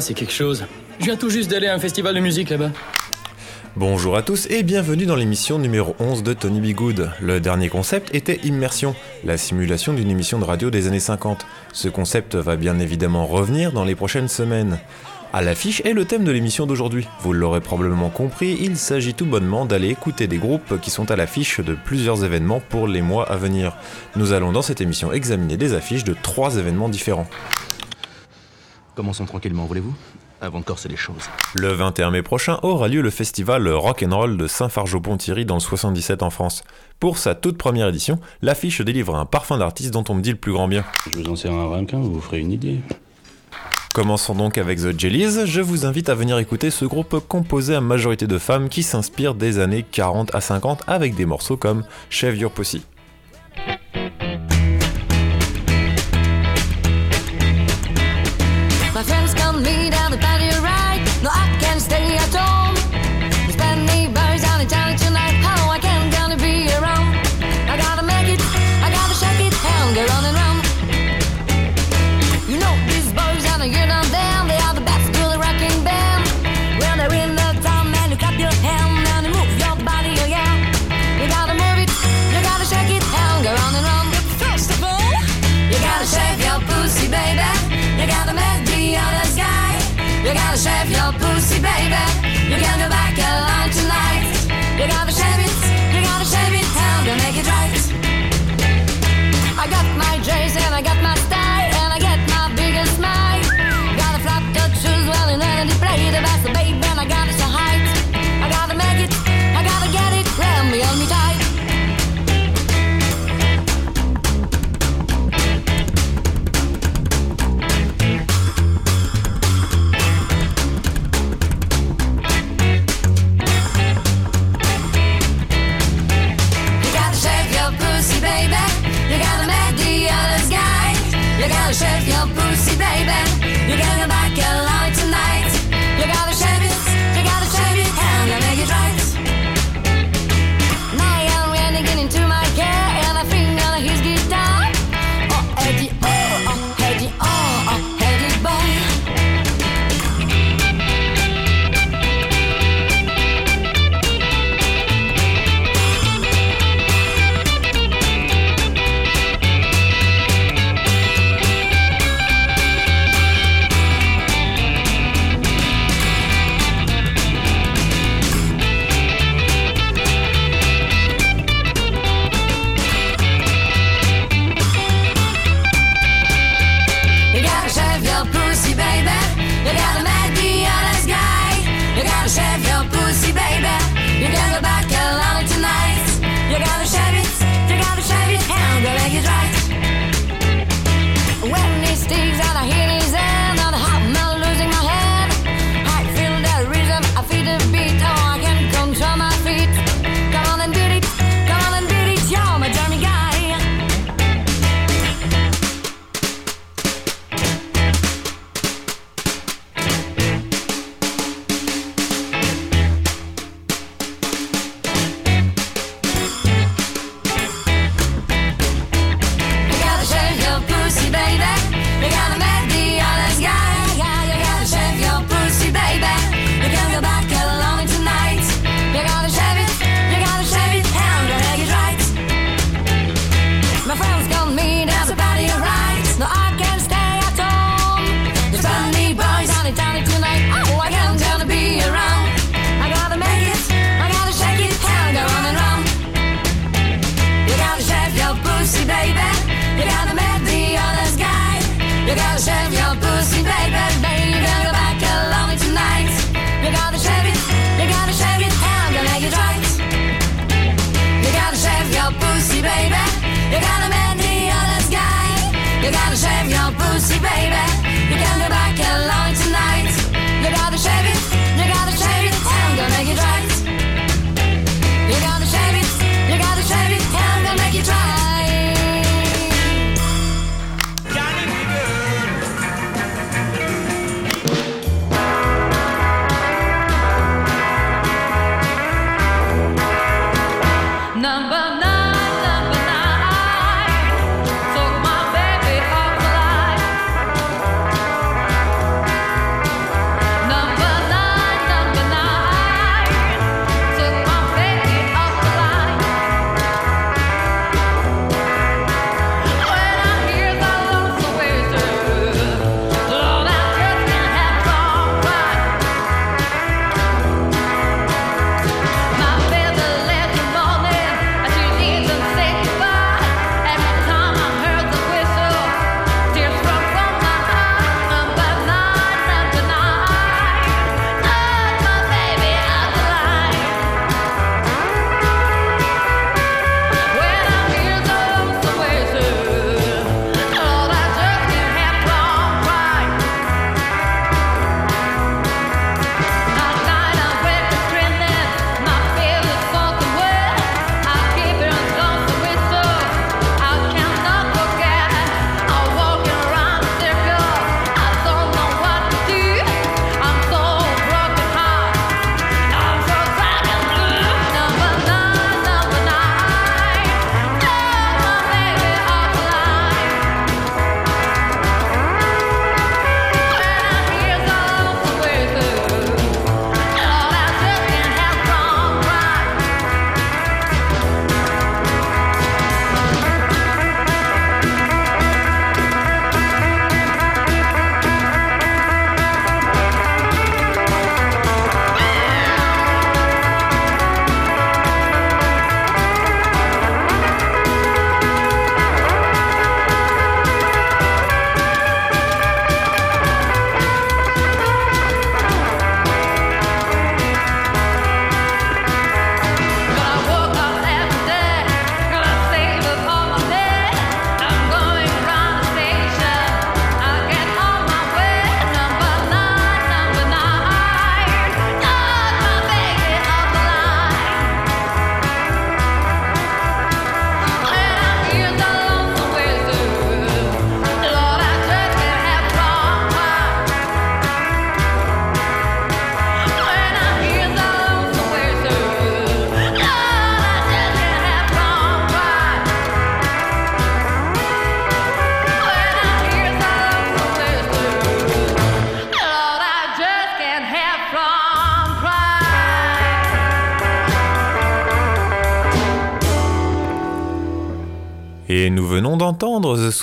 c'est quelque chose. Je viens tout juste d'aller à un festival de musique là-bas. Bonjour à tous et bienvenue dans l'émission numéro 11 de Tony Bigood. Le dernier concept était Immersion, la simulation d'une émission de radio des années 50. Ce concept va bien évidemment revenir dans les prochaines semaines. À l'affiche est le thème de l'émission d'aujourd'hui. Vous l'aurez probablement compris, il s'agit tout bonnement d'aller écouter des groupes qui sont à l'affiche de plusieurs événements pour les mois à venir. Nous allons dans cette émission examiner des affiches de trois événements différents. Commençons tranquillement, voulez-vous? Avant de corser les choses. Le 21 mai prochain aura lieu le festival Rock'n'Roll de Saint-Fargeau-Pont-Thierry dans le 77 en France. Pour sa toute première édition, l'affiche délivre un parfum d'artiste dont on me dit le plus grand bien. Je vous en sers un ramequin, vous ferez une idée. Commençons donc avec The Jellies, je vous invite à venir écouter ce groupe composé à majorité de femmes qui s'inspire des années 40 à 50 avec des morceaux comme Chef Your Pussy.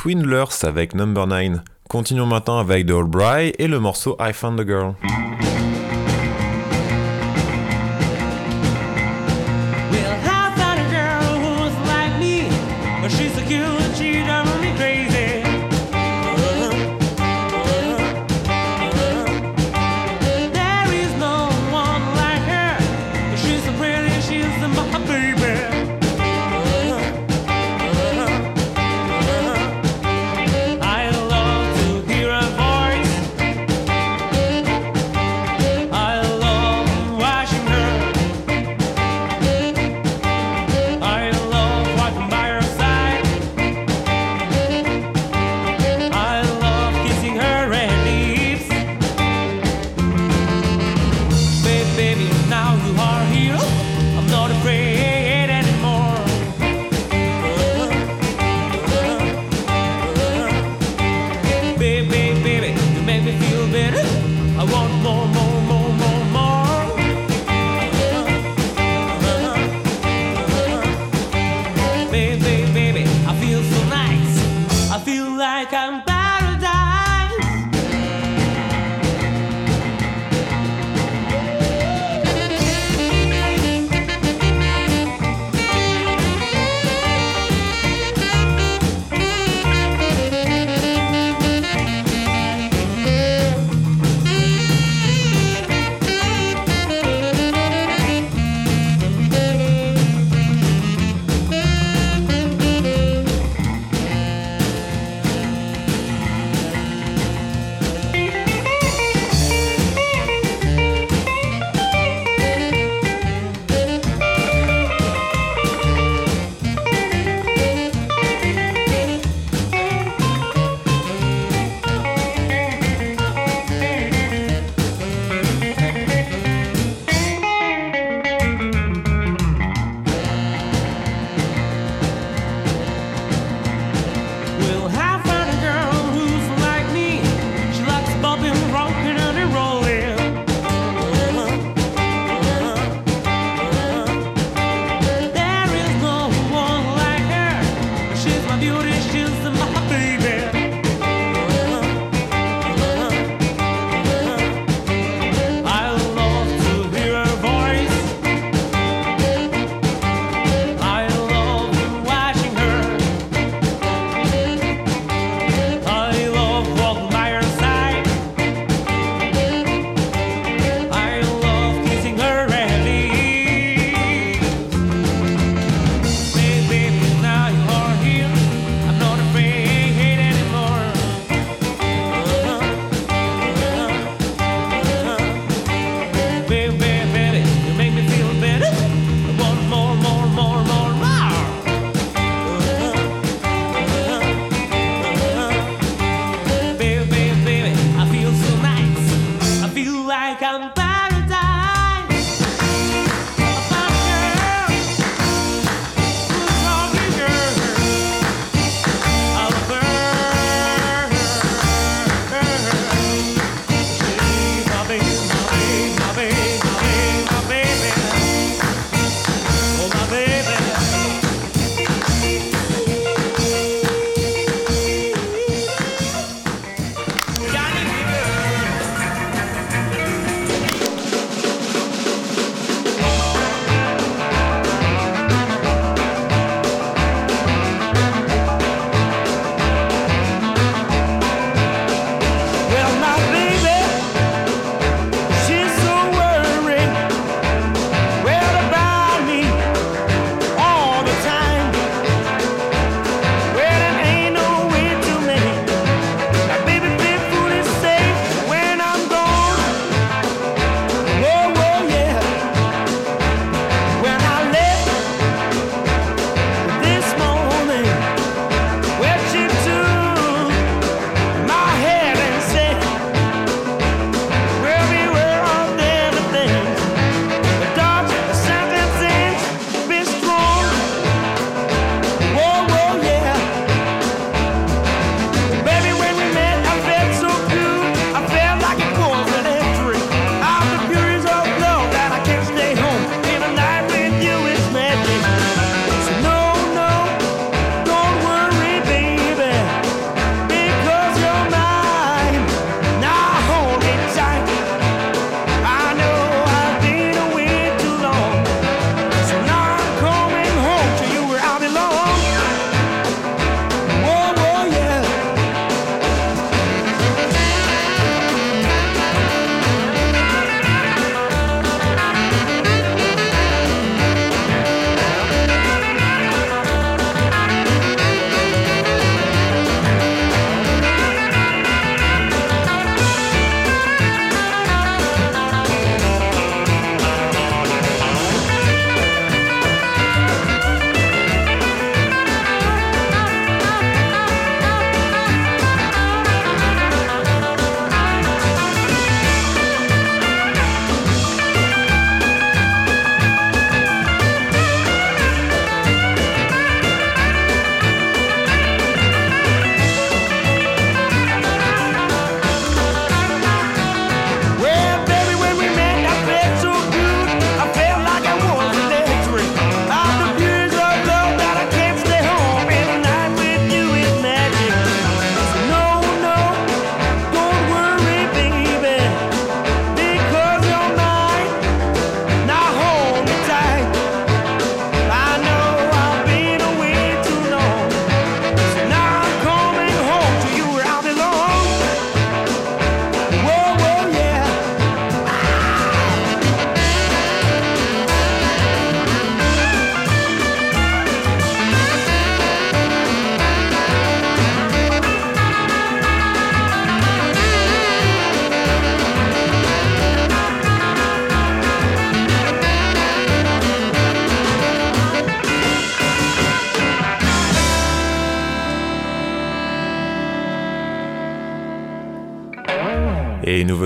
Swindlers avec Number 9. Continuons maintenant avec The Albright et le morceau I Found a Girl.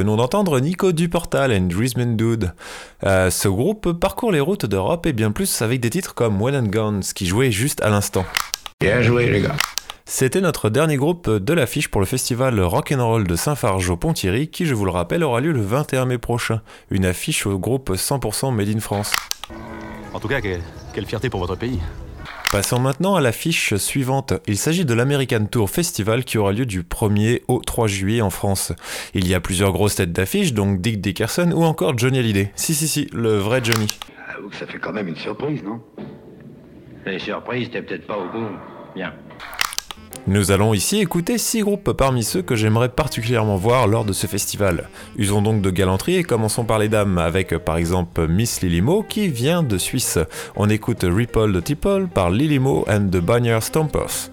Venons d'entendre Nico Duportal and Drisman Dude. Euh, ce groupe parcourt les routes d'Europe et bien plus avec des titres comme Well and Guns qui jouaient juste à l'instant. Bien joué, les gars. C'était notre dernier groupe de l'affiche pour le festival Rock'n'Roll de Saint-Fargeau-Ponthierry qui, je vous le rappelle, aura lieu le 21 mai prochain. Une affiche au groupe 100% Made in France. En tout cas, quelle, quelle fierté pour votre pays. Passons maintenant à l'affiche suivante. Il s'agit de l'American Tour Festival qui aura lieu du 1er au 3 juillet en France. Il y a plusieurs grosses têtes d'affiche, donc Dick Dickerson ou encore Johnny Hallyday. Si, si, si, le vrai Johnny. Que ça fait quand même une surprise, non? Les surprises, t'es peut-être pas au bout. Bien. Nous allons ici écouter six groupes parmi ceux que j'aimerais particulièrement voir lors de ce festival. Usons donc de galanterie et commençons par les dames avec par exemple Miss Lilimo qui vient de Suisse. On écoute Ripple the Tipple par Lilimo and the Bannier Stompers.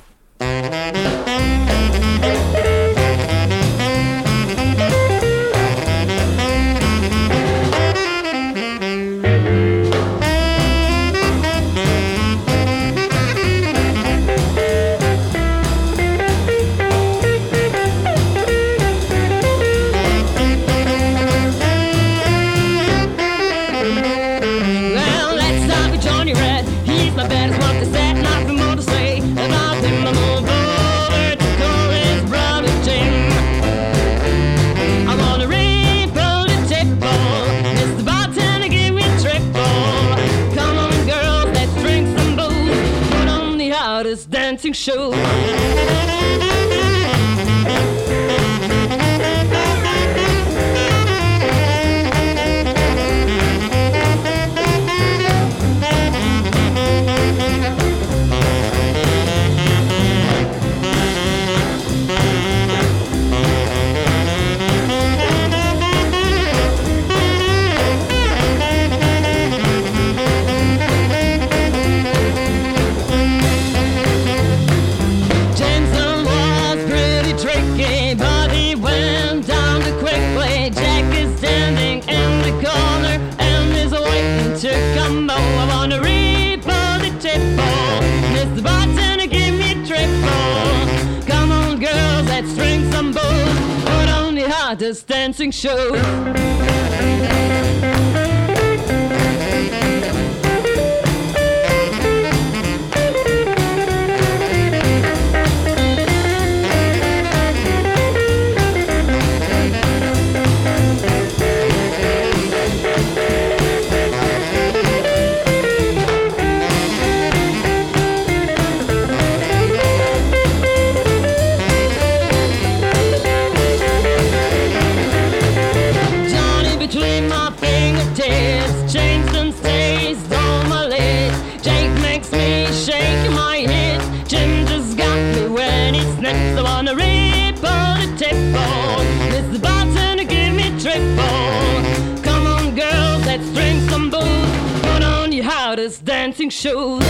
dancing show. loudest dancing shows.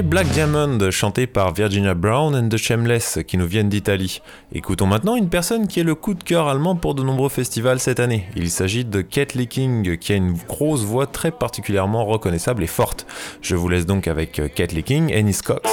Black Diamond, chanté par Virginia Brown and the Shameless, qui nous viennent d'Italie. Écoutons maintenant une personne qui est le coup de cœur allemand pour de nombreux festivals cette année. Il s'agit de Kate King, qui a une grosse voix très particulièrement reconnaissable et forte. Je vous laisse donc avec Kate King et Nice Cox.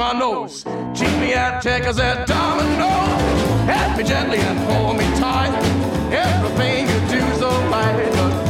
My nose, cheat me at checkers at domino. Help me gently and hold me tight. Everything you do's alright,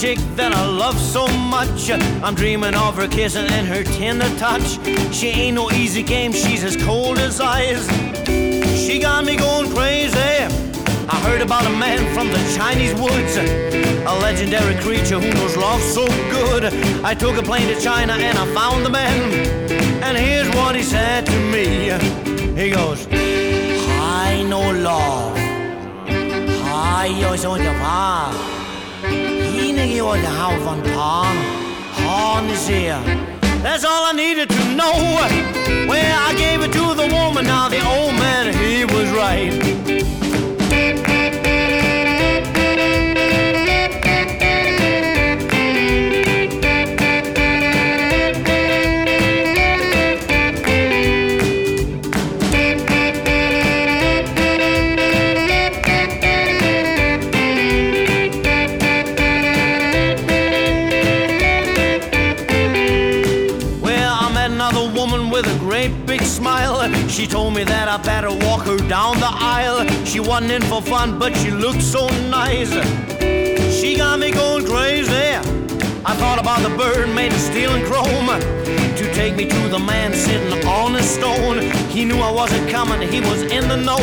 chick that I love so much. I'm dreaming of her kissing and her tender touch. She ain't no easy game, she's as cold as ice. She got me going crazy. I heard about a man from the Chinese woods, a legendary creature who knows love so good. I took a plane to China and I found the man. And here's what he said to me. He goes, I know love. 还有什么叫怕？ meaning you and how von Pan Horn is here. That's all I needed to know. Well, I gave it to the woman. Now the old man, he was right. I better walk her down the aisle. She wasn't in for fun, but she looked so nice. She got me going crazy. I thought about the bird made of steel and chrome to take me to the man sitting on a stone. He knew I wasn't coming, he was in the know.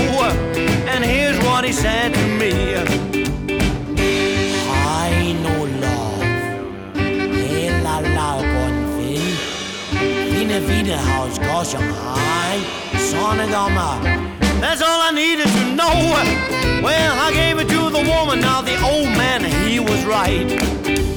And here's what he said to me I know love. Hela som hej. Sånne gamma. That's all I needed to know. Well, I gave it to the woman. Now the old man, he was right.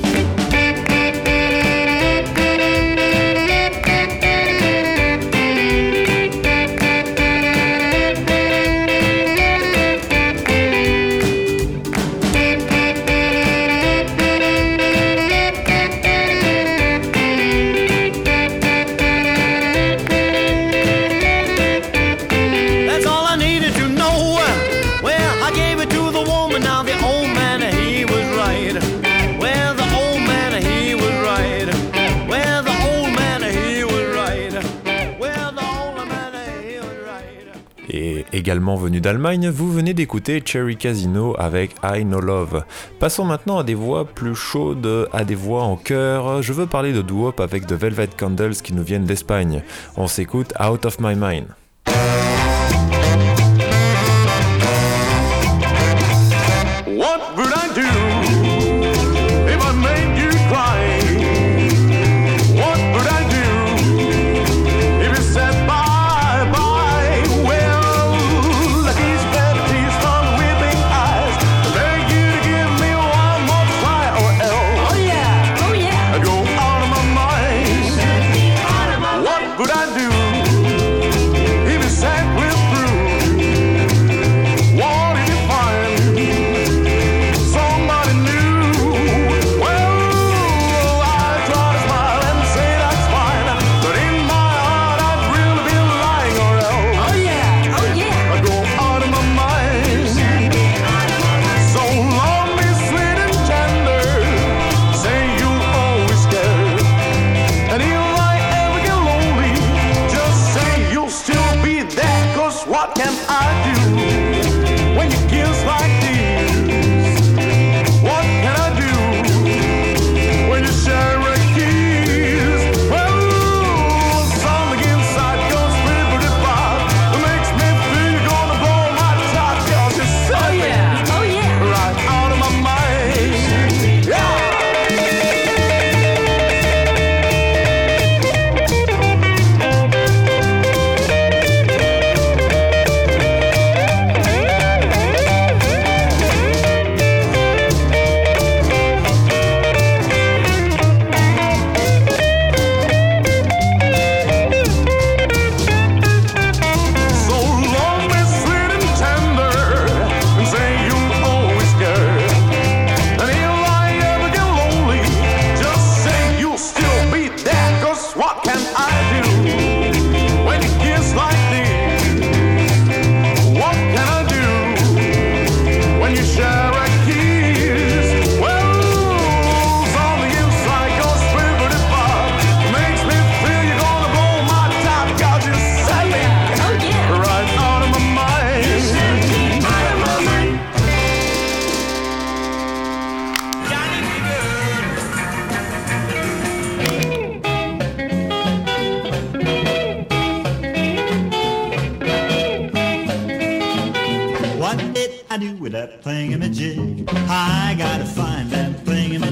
Également venu d'Allemagne, vous venez d'écouter Cherry Casino avec I Know Love. Passons maintenant à des voix plus chaudes, à des voix en chœur. Je veux parler de doo avec The Velvet Candles qui nous viennent d'Espagne. On s'écoute Out of My Mind.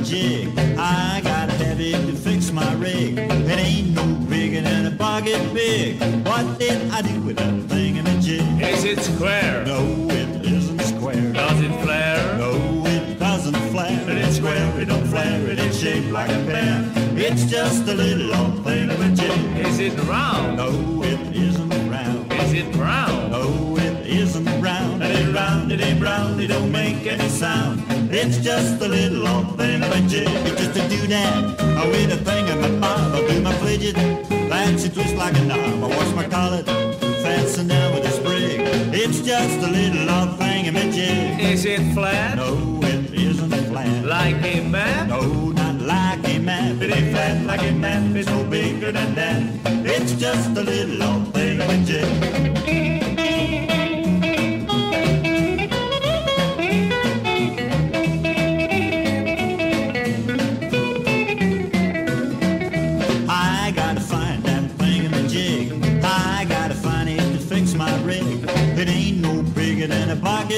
Thingamajig. I have it to fix my rig. It ain't no bigger than a bucket big. What did I do with that thingamajig? Is it square? No, it isn't square. Does it flare? No, it doesn't flare. It ain't square, it don't flare, it ain't shaped like a pear. It's just a little old thingamajig. Is it round? No, it isn't round. Is it brown? No, it isn't round. It ain't round, it ain't brown, it don't make any sound. It's just a little old thing of a jig. It's just a doodad. I with a thing in my bob. I do my fidget. It twist like a knob. I wash my collar. Fasten down with a sprig. It's just a little old thing of a jig. Is it flat? No, it isn't flat. Like a map? No, not like a map. It ain't flat like a map. It's no bigger than that. It's just a little old thing of a jig.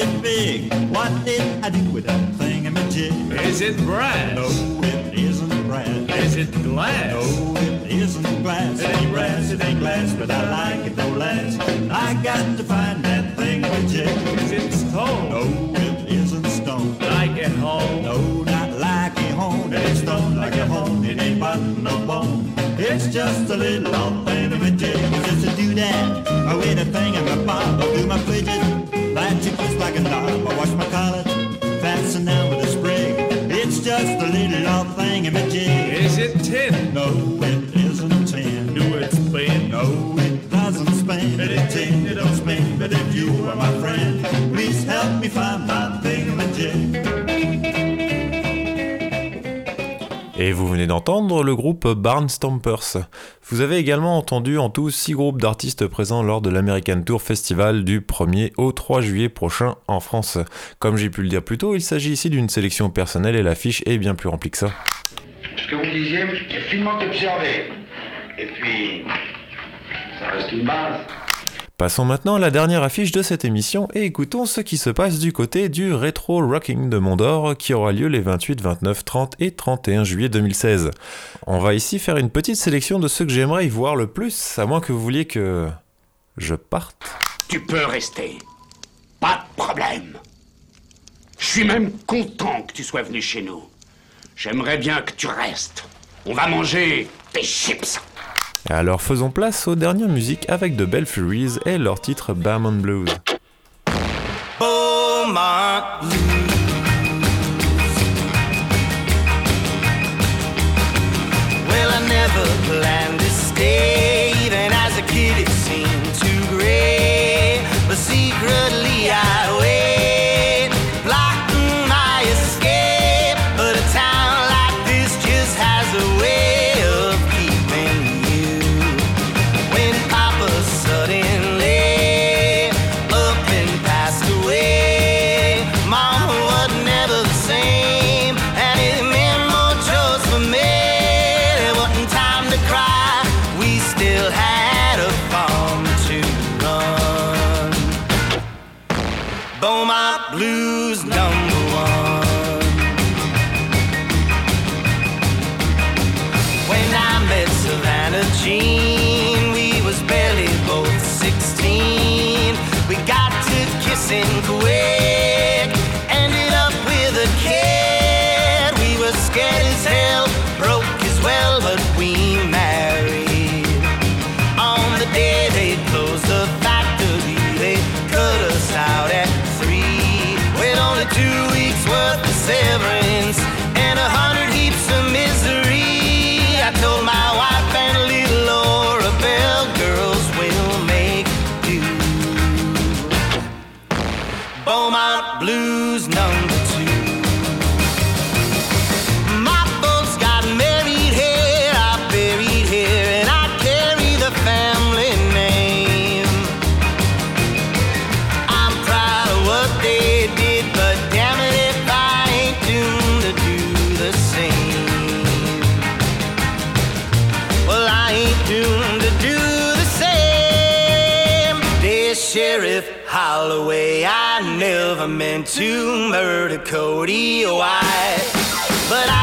A big. What did I do with that thing in the jig? Is it brass? No, it isn't brass. Is it glass? No, it isn't glass. It ain't brass, it ain't glass, but I like it no less. I got to find that thing in the jig. Is it stone? No, it isn't stone. Like a hole? No, not like a horn. It ain't stone like a horn. It ain't button no bone. It's just a little old thing of a jig. It's just a doodad. I wear a thing in my bob. I do my fidget. It just like a knob. I wash my collar. Fasten down with a sprig. It's just a little old thing in a jig. Is it tin? No, it isn't tin. Do it spin? No, it doesn't spin. It ain't tin, it don't spin. But if you are my friend, please help me find my Et vous venez d'entendre le groupe Barnstompers. Vous avez également entendu en tout 6 groupes d'artistes présents lors de l'American Tour Festival du 1er au 3 juillet prochain en France. Comme j'ai pu le dire plus tôt, il s'agit ici d'une sélection personnelle et l'affiche est bien plus remplie que ça. Ce que vous disiez est finement observé. Et puis, ça reste une base. Passons maintenant à la dernière affiche de cette émission et écoutons ce qui se passe du côté du Retro Rocking de Mondor qui aura lieu les 28, 29, 30 et 31 juillet 2016. On va ici faire une petite sélection de ceux que j'aimerais y voir le plus, à moins que vous vouliez que je parte. Tu peux rester. Pas de problème. Je suis même content que tu sois venu chez nous. J'aimerais bien que tu restes. On va manger des chips. Alors faisons place aux dernières musiques avec The Belfuries et leur titre Bam on Blues. single way. To murder Cody White. But I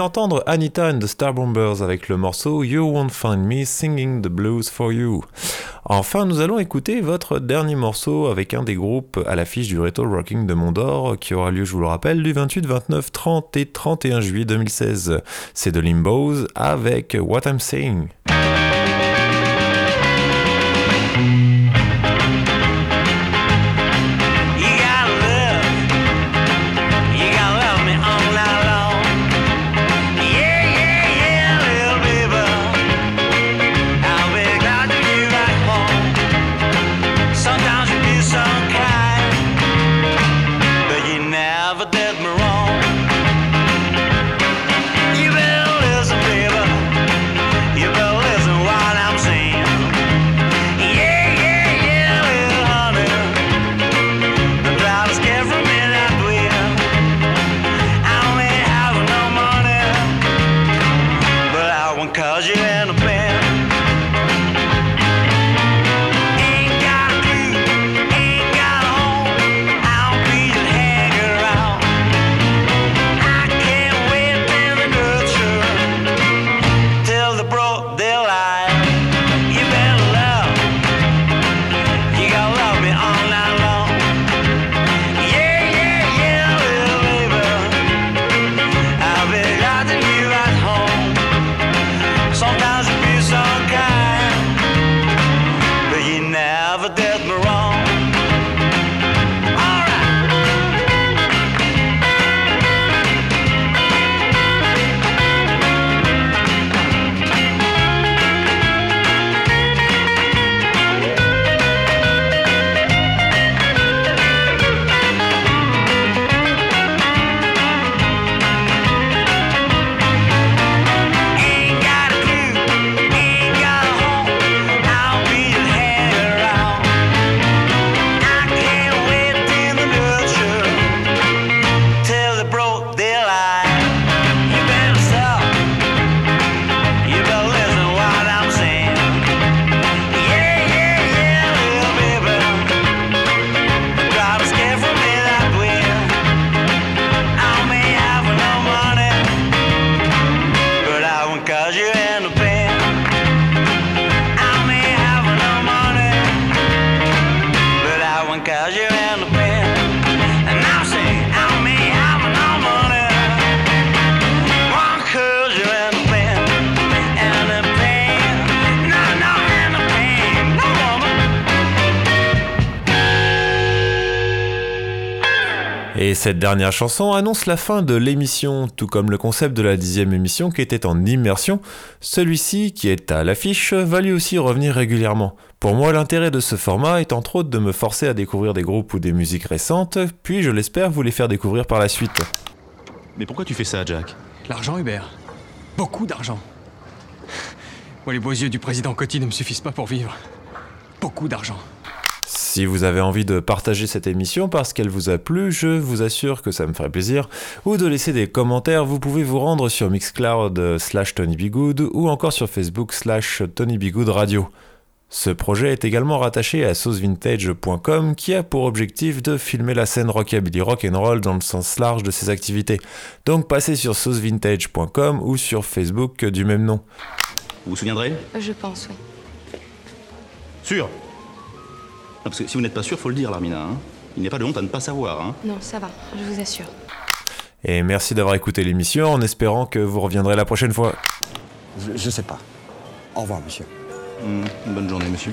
d'entendre Anita and the Starbombers avec le morceau You Won't Find Me Singing the Blues for You. Enfin, nous allons écouter votre dernier morceau avec un des groupes à l'affiche du Retro Rocking de Mondor qui aura lieu, je vous le rappelle, du 28, 29, 30 et 31 juillet 2016. C'est de Limbos avec What I'm Saying. Wrong. Et cette dernière chanson annonce la fin de l'émission, tout comme le concept de la dixième émission qui était en immersion. Celui-ci, qui est à l'affiche, va lui aussi revenir régulièrement. Pour moi, l'intérêt de ce format est entre autres de me forcer à découvrir des groupes ou des musiques récentes, puis je l'espère vous les faire découvrir par la suite. Mais pourquoi tu fais ça, Jack? L'argent, Hubert. Beaucoup d'argent. Moi, les beaux yeux du président Coty ne me suffisent pas pour vivre. Beaucoup d'argent. Si vous avez envie de partager cette émission parce qu'elle vous a plu, je vous assure que ça me ferait plaisir, ou de laisser des commentaires, vous pouvez vous rendre sur Mixcloud euh, slash Tony Bigood ou encore sur Facebook slash Tony Bigood Radio. Ce projet est également rattaché à saucevintage.com qui a pour objectif de filmer la scène rockabilly rock'n'roll dans le sens large de ses activités. Donc passez sur saucevintage.com ou sur Facebook du même nom. Vous vous souviendrez? Je pense, oui. Sûr? Ah, parce que si vous n'êtes pas sûr, faut le dire, Larmina. Hein. Il n'y a pas de honte à ne pas savoir. Hein. Non, ça va, je vous assure. Et merci d'avoir écouté l'émission en espérant que vous reviendrez la prochaine fois. Je, je sais pas. Au revoir, monsieur. Hmm, bonne journée, monsieur.